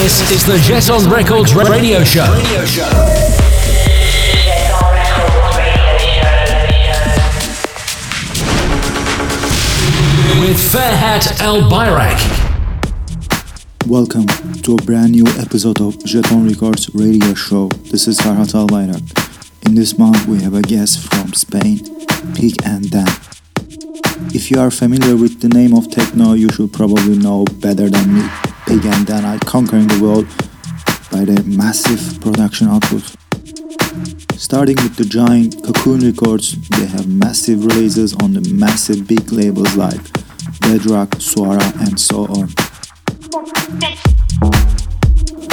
This is the Jeton Records radio show. Radio show. With Ferhat Albayrak. Welcome to a brand new episode of Jeton Records radio show. This is Ferhat Albayrak. In this month, we have a guest from Spain, Pig and Dan. If you are familiar with the name of techno, you should probably know better than me. Dan are conquering the world by their massive production output. Starting with the giant Cocoon Records, they have massive releases on the massive big labels like Bedrock, Suara, and so on.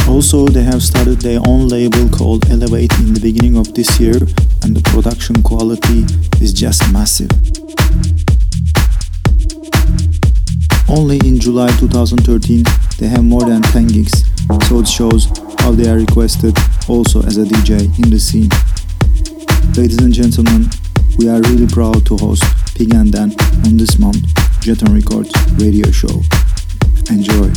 Also, they have started their own label called Elevate in the beginning of this year, and the production quality is just massive. Only in July 2013, they have more than 10 gigs, so it shows how they are requested also as a DJ in the scene. Ladies and gentlemen, we are really proud to host Pig and Dan on this month Jeton Records radio show. Enjoy.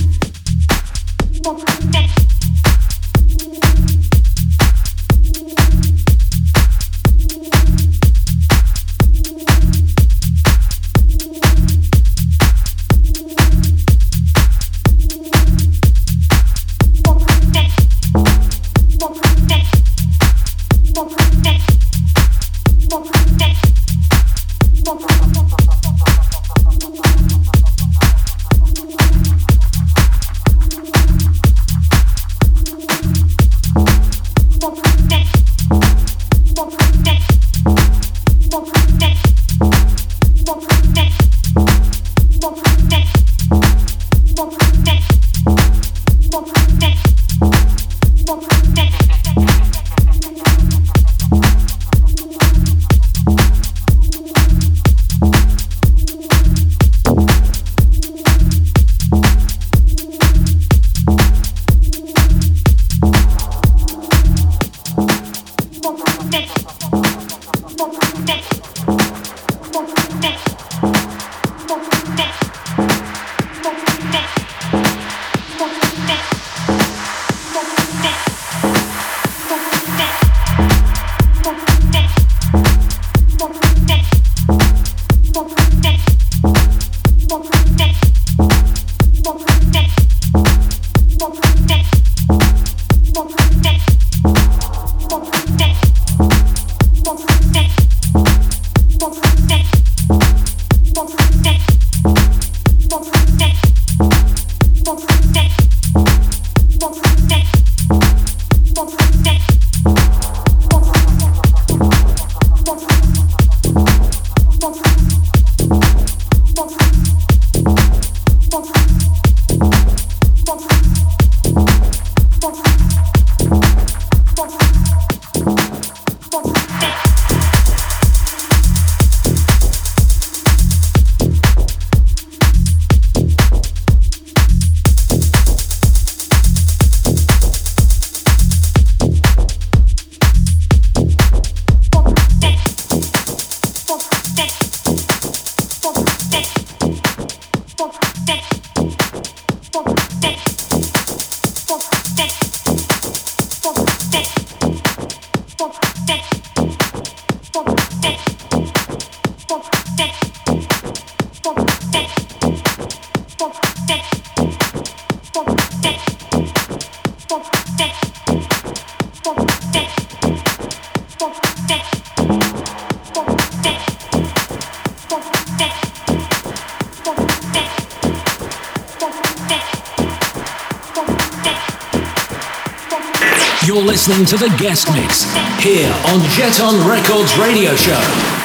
Listening to the guest mix here on Jeton Records Radio Show.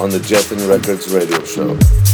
On the Jeton Records radio show.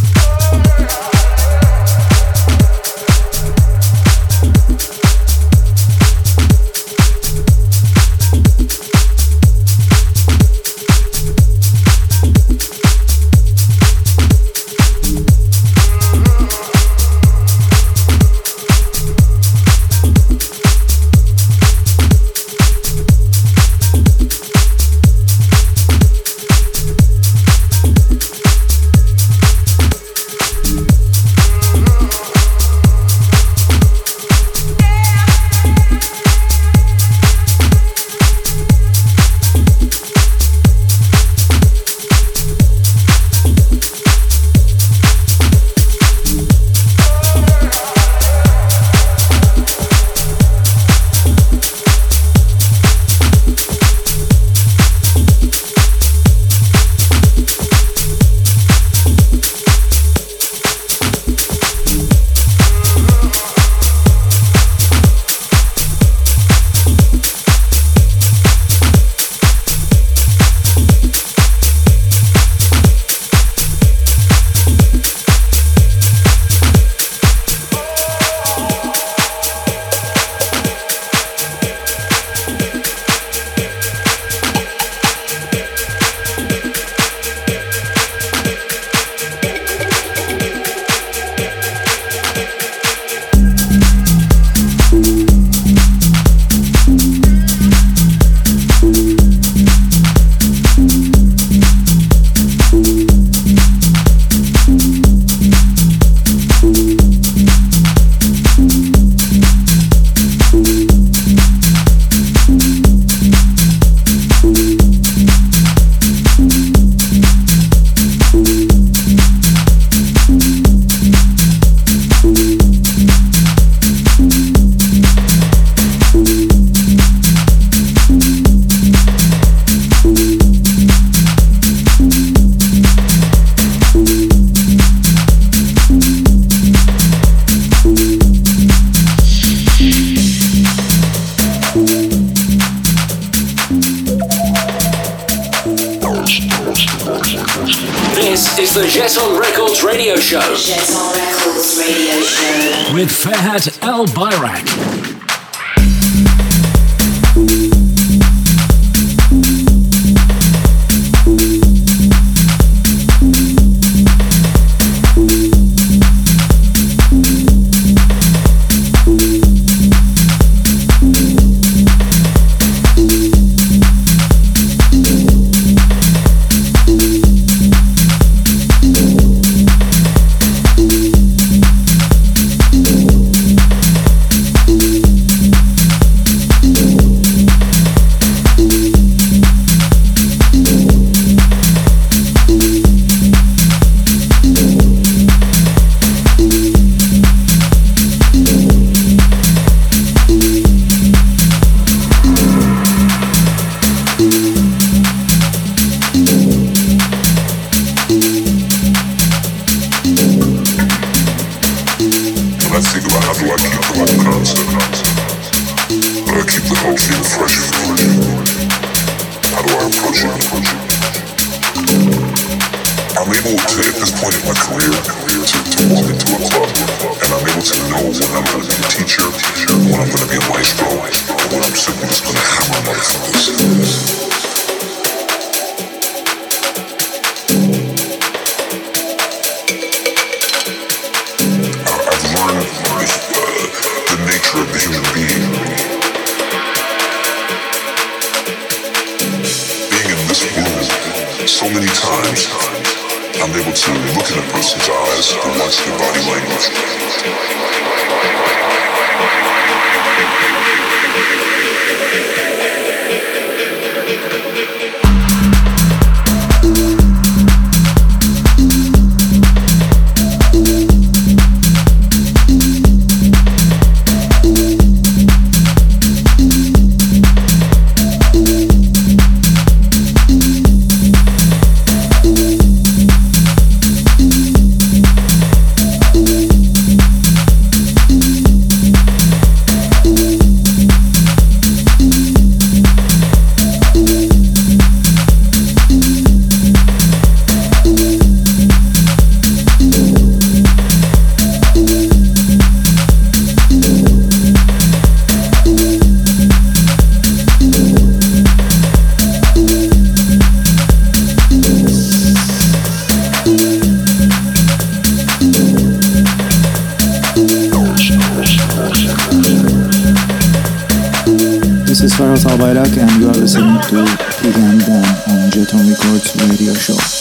career to, to walk into a club and I'm able to know when I'm going to be a teacher, when I'm going to be a vice and when I'm simply just going to hammer motherfuckers. I'm able to look in a person's eyes and watch their body language. Like Farah Al and you are listening to Pig and Dan on Jeton Records radio show.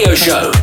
Radio Show.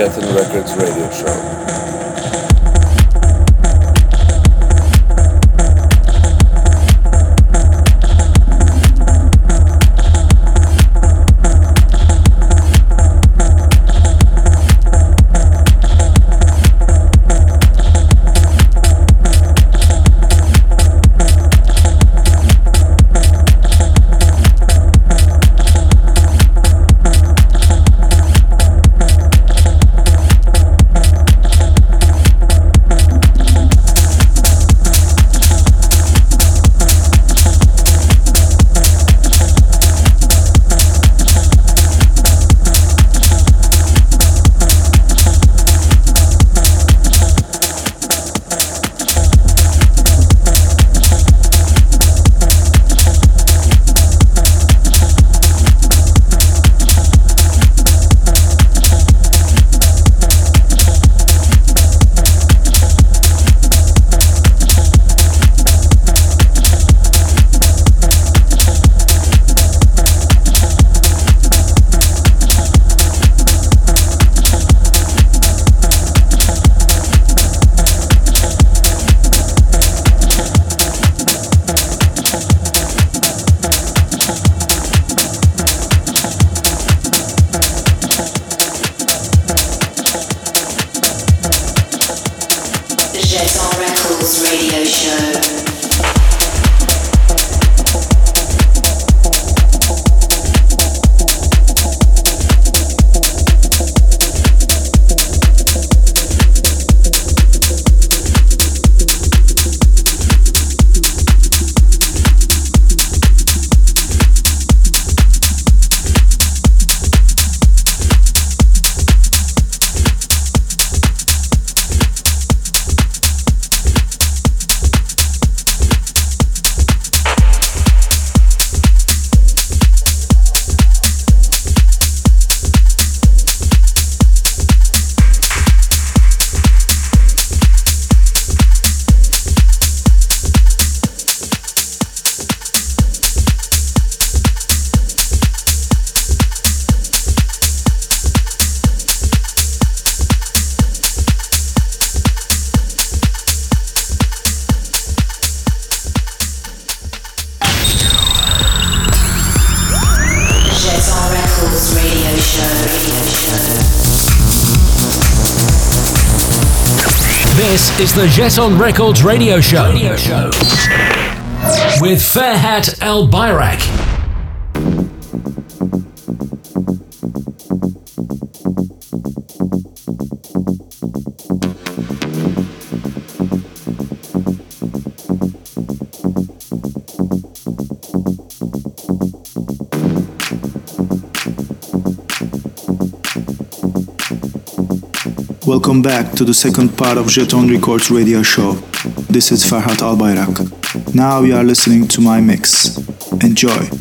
Jeton Records radio show. Is the Jeton Records radio show, radio show. with Ferhat Albayrak. Welcome back to the second part of Jeton Records radio show. This is Ferhat Albayrak. Now you are listening to my mix. Enjoy.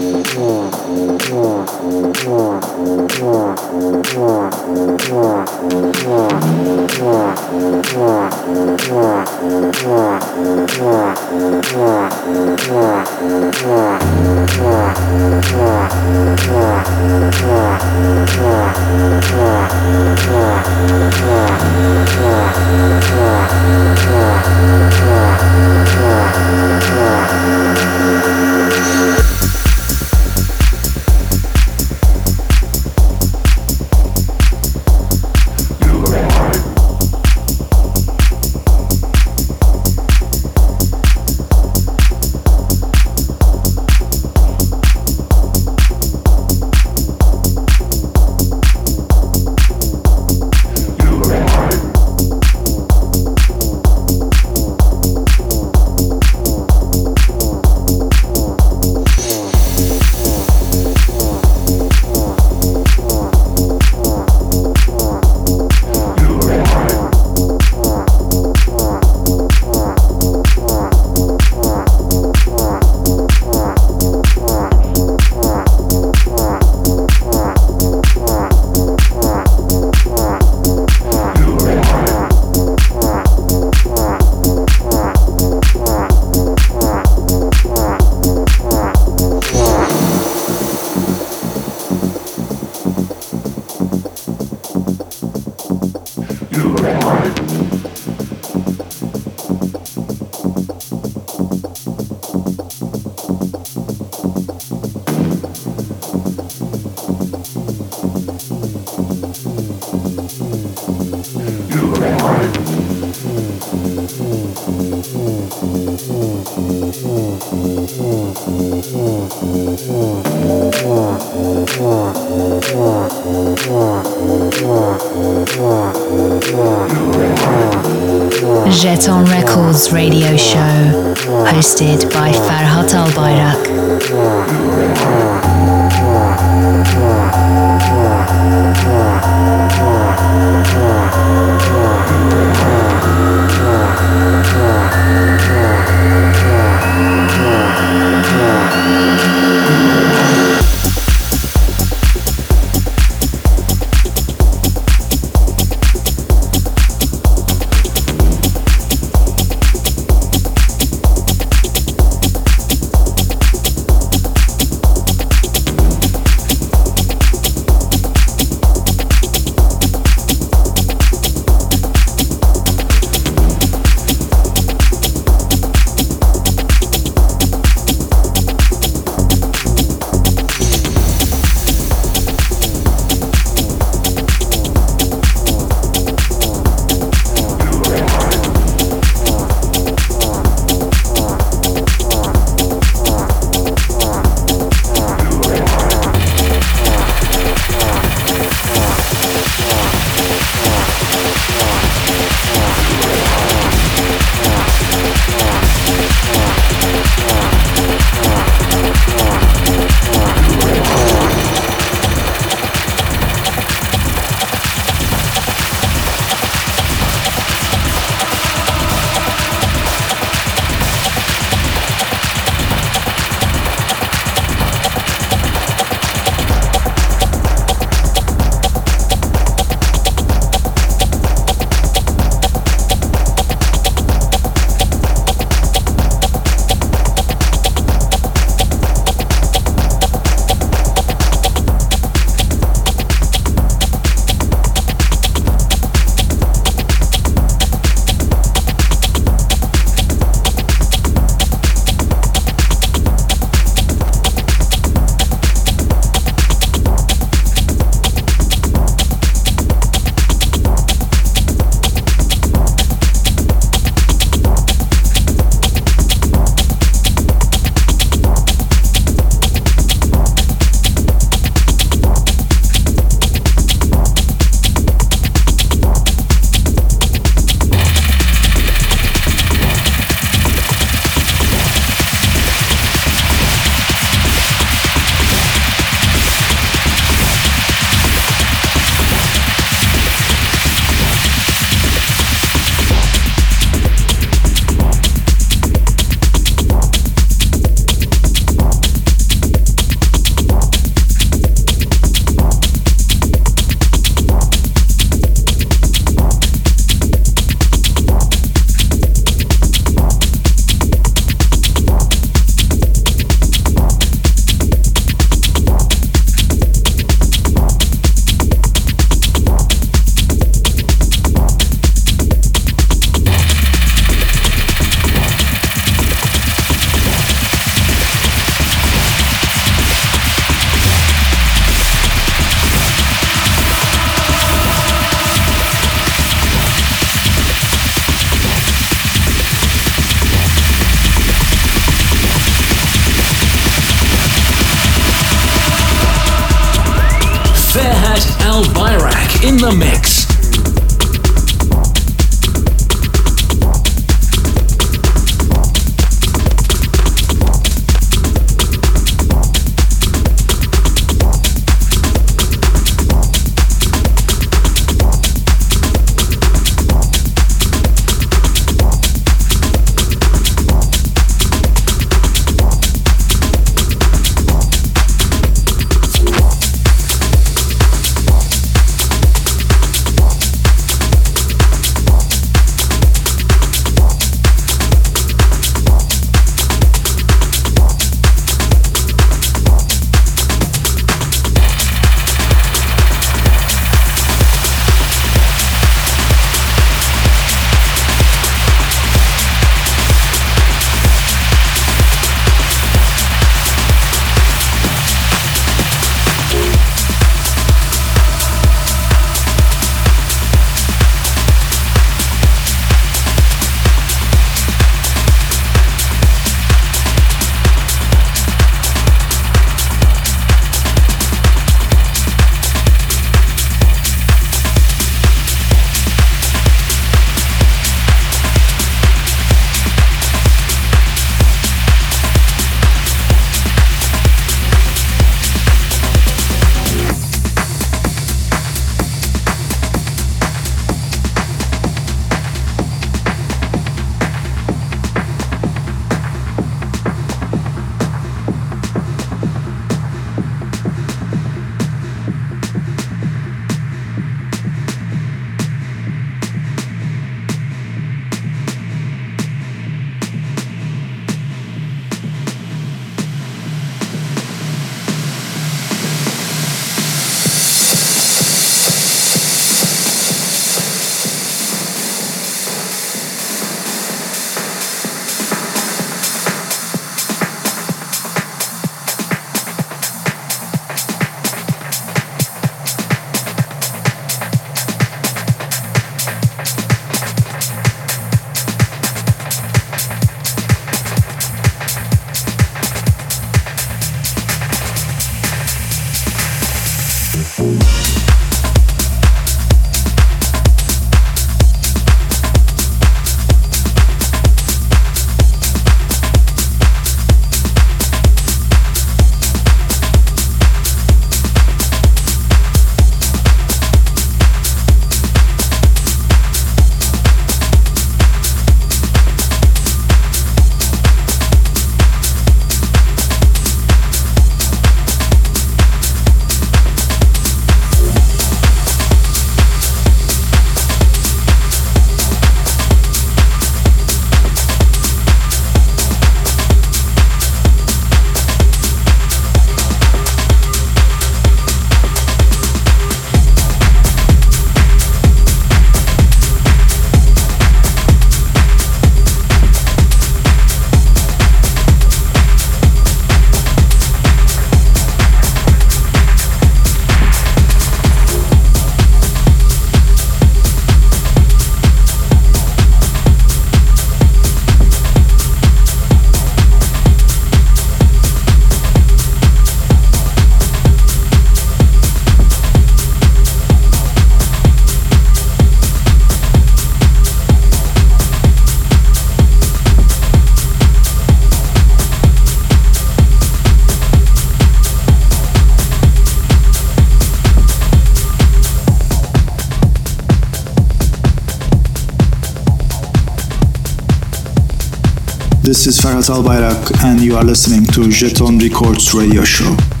This is Ferhat Albayrak, and you are listening to Jeton Records radio show.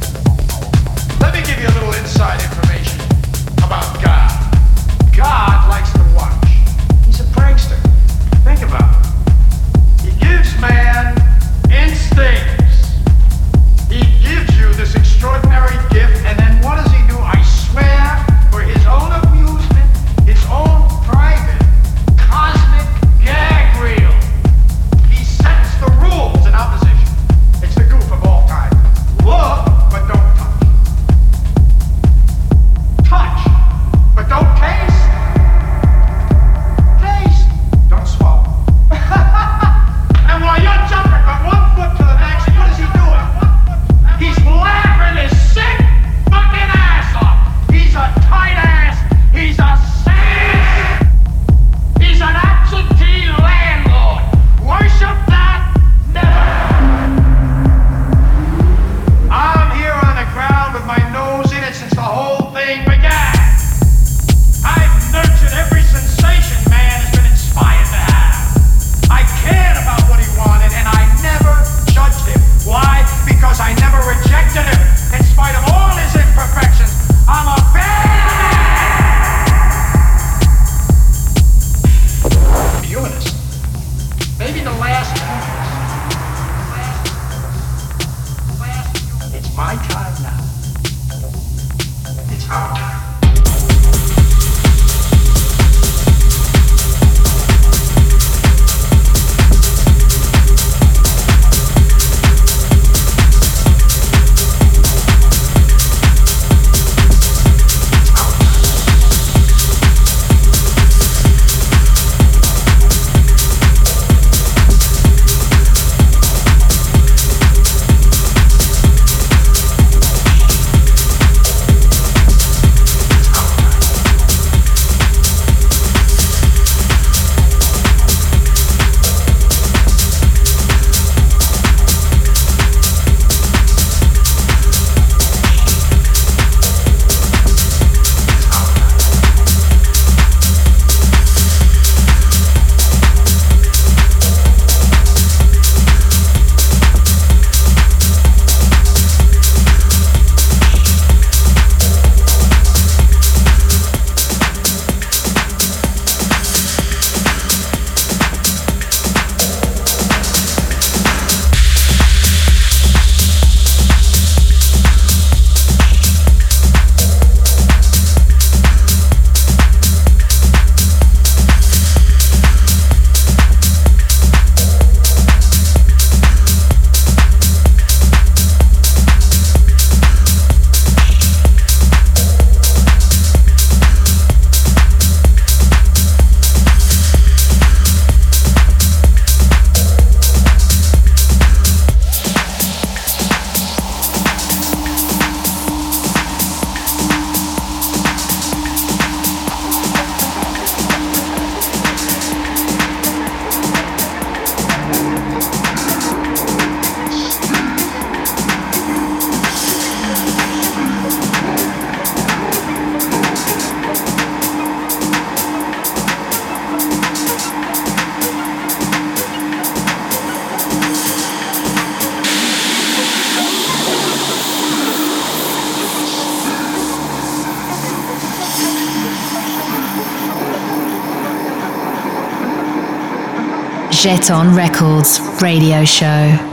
Jeton Records radio show.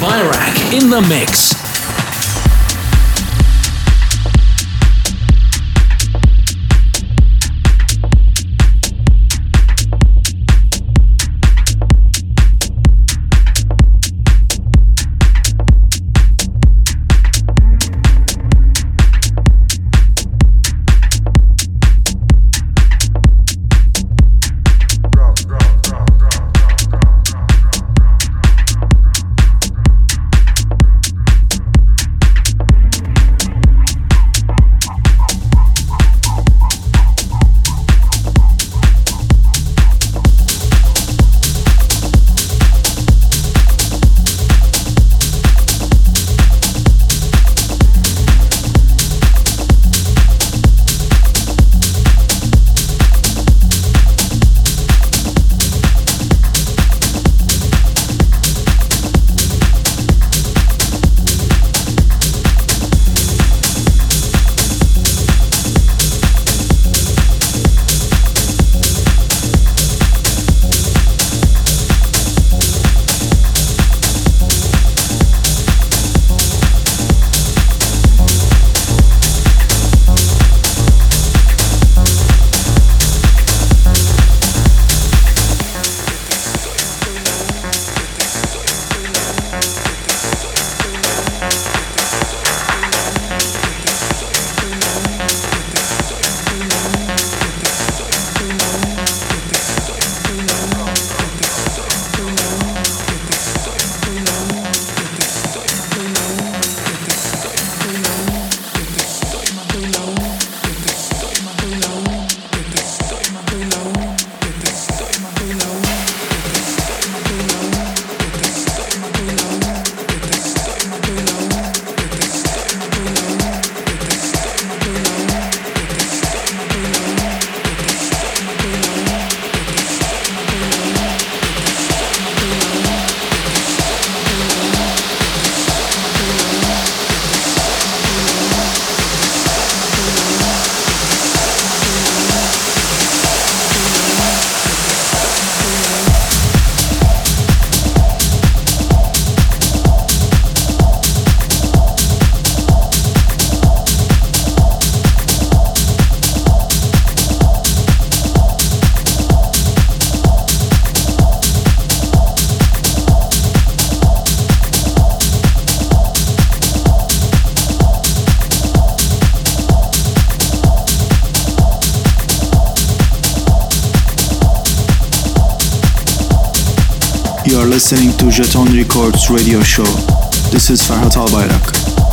Bayrak in the mix. Listening to Jeton Records radio show. This is Ferhat Albayrak.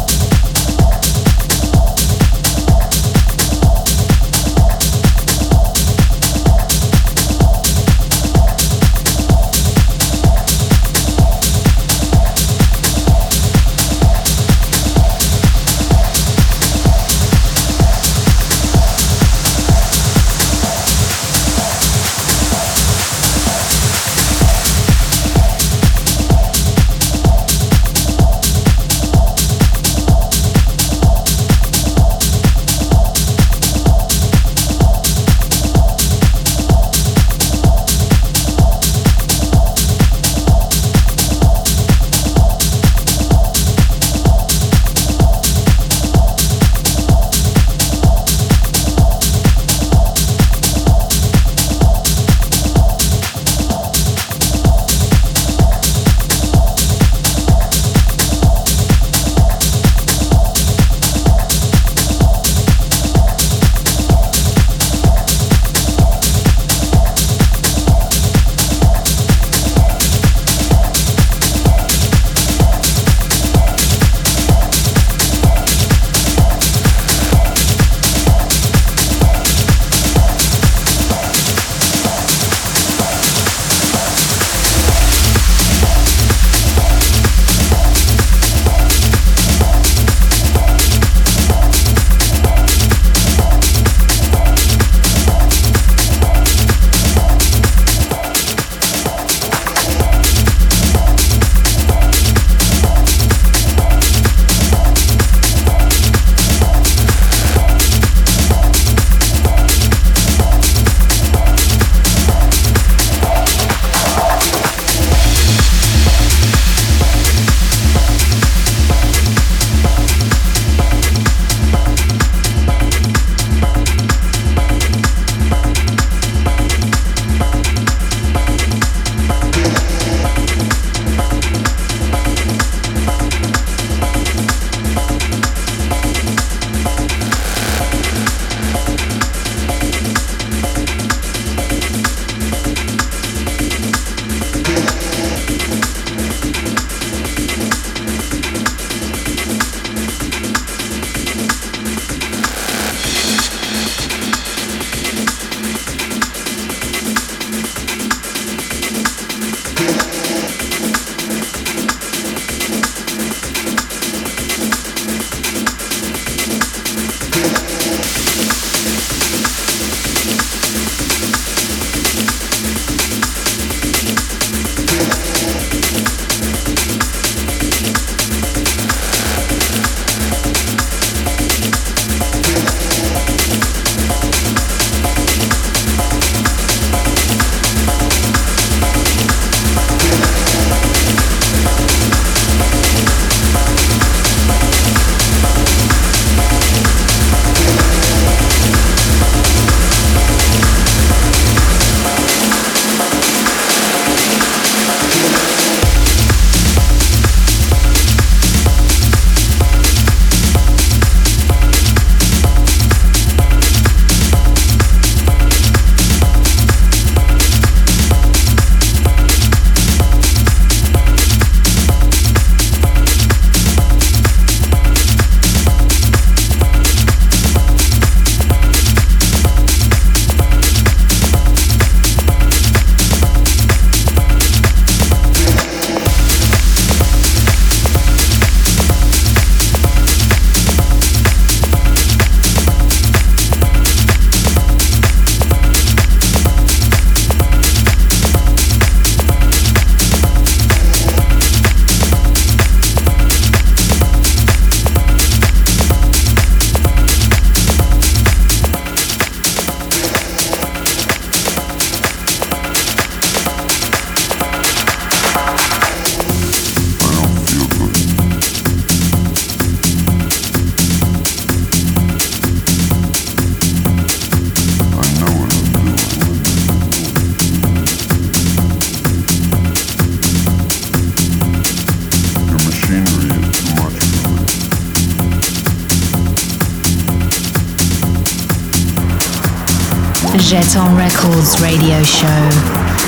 Jeton Records radio show,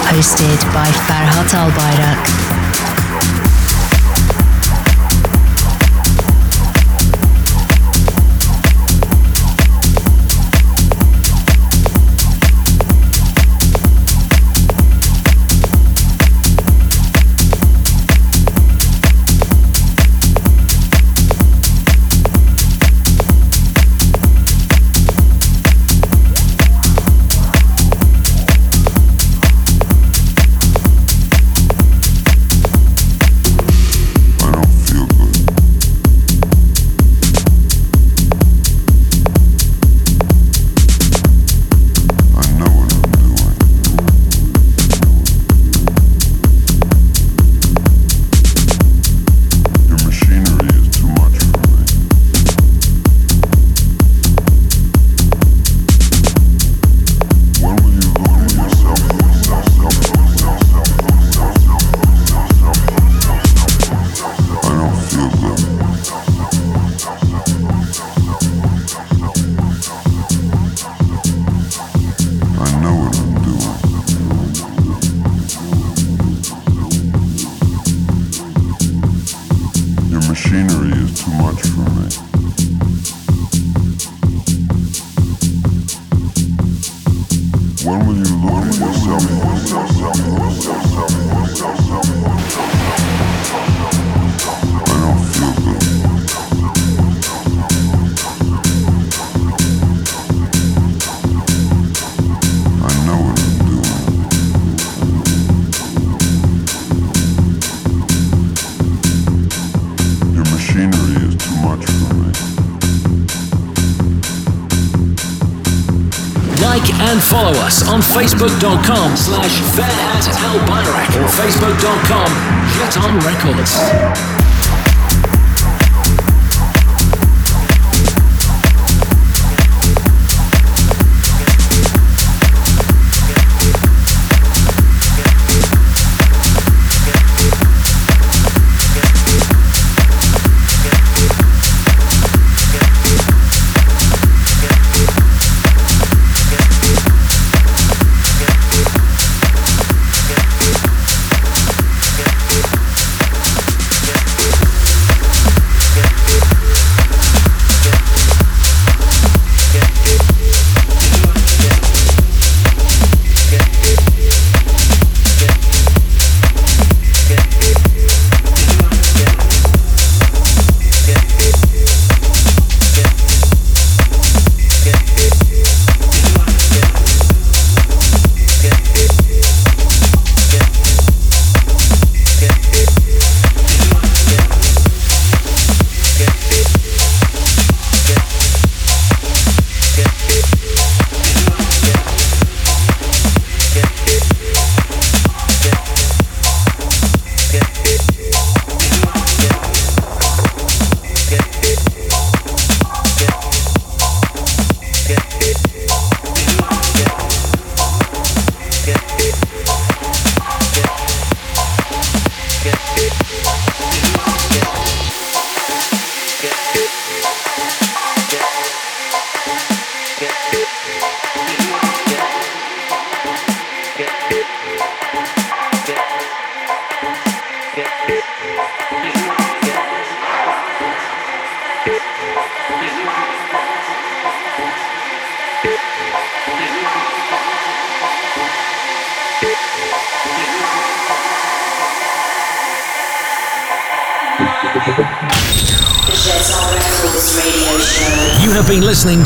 hosted by Ferhat Albayrak. facebook.com slash Ferhat Albayrak or facebook.com Jeton Records.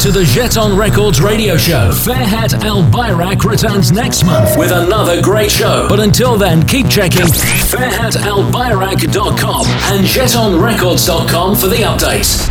To the Jeton Records radio show. Ferhat Albayrak returns next month with another great show. But until then, keep checking ferhatalbayrak.com and jetonrecords.com for the updates.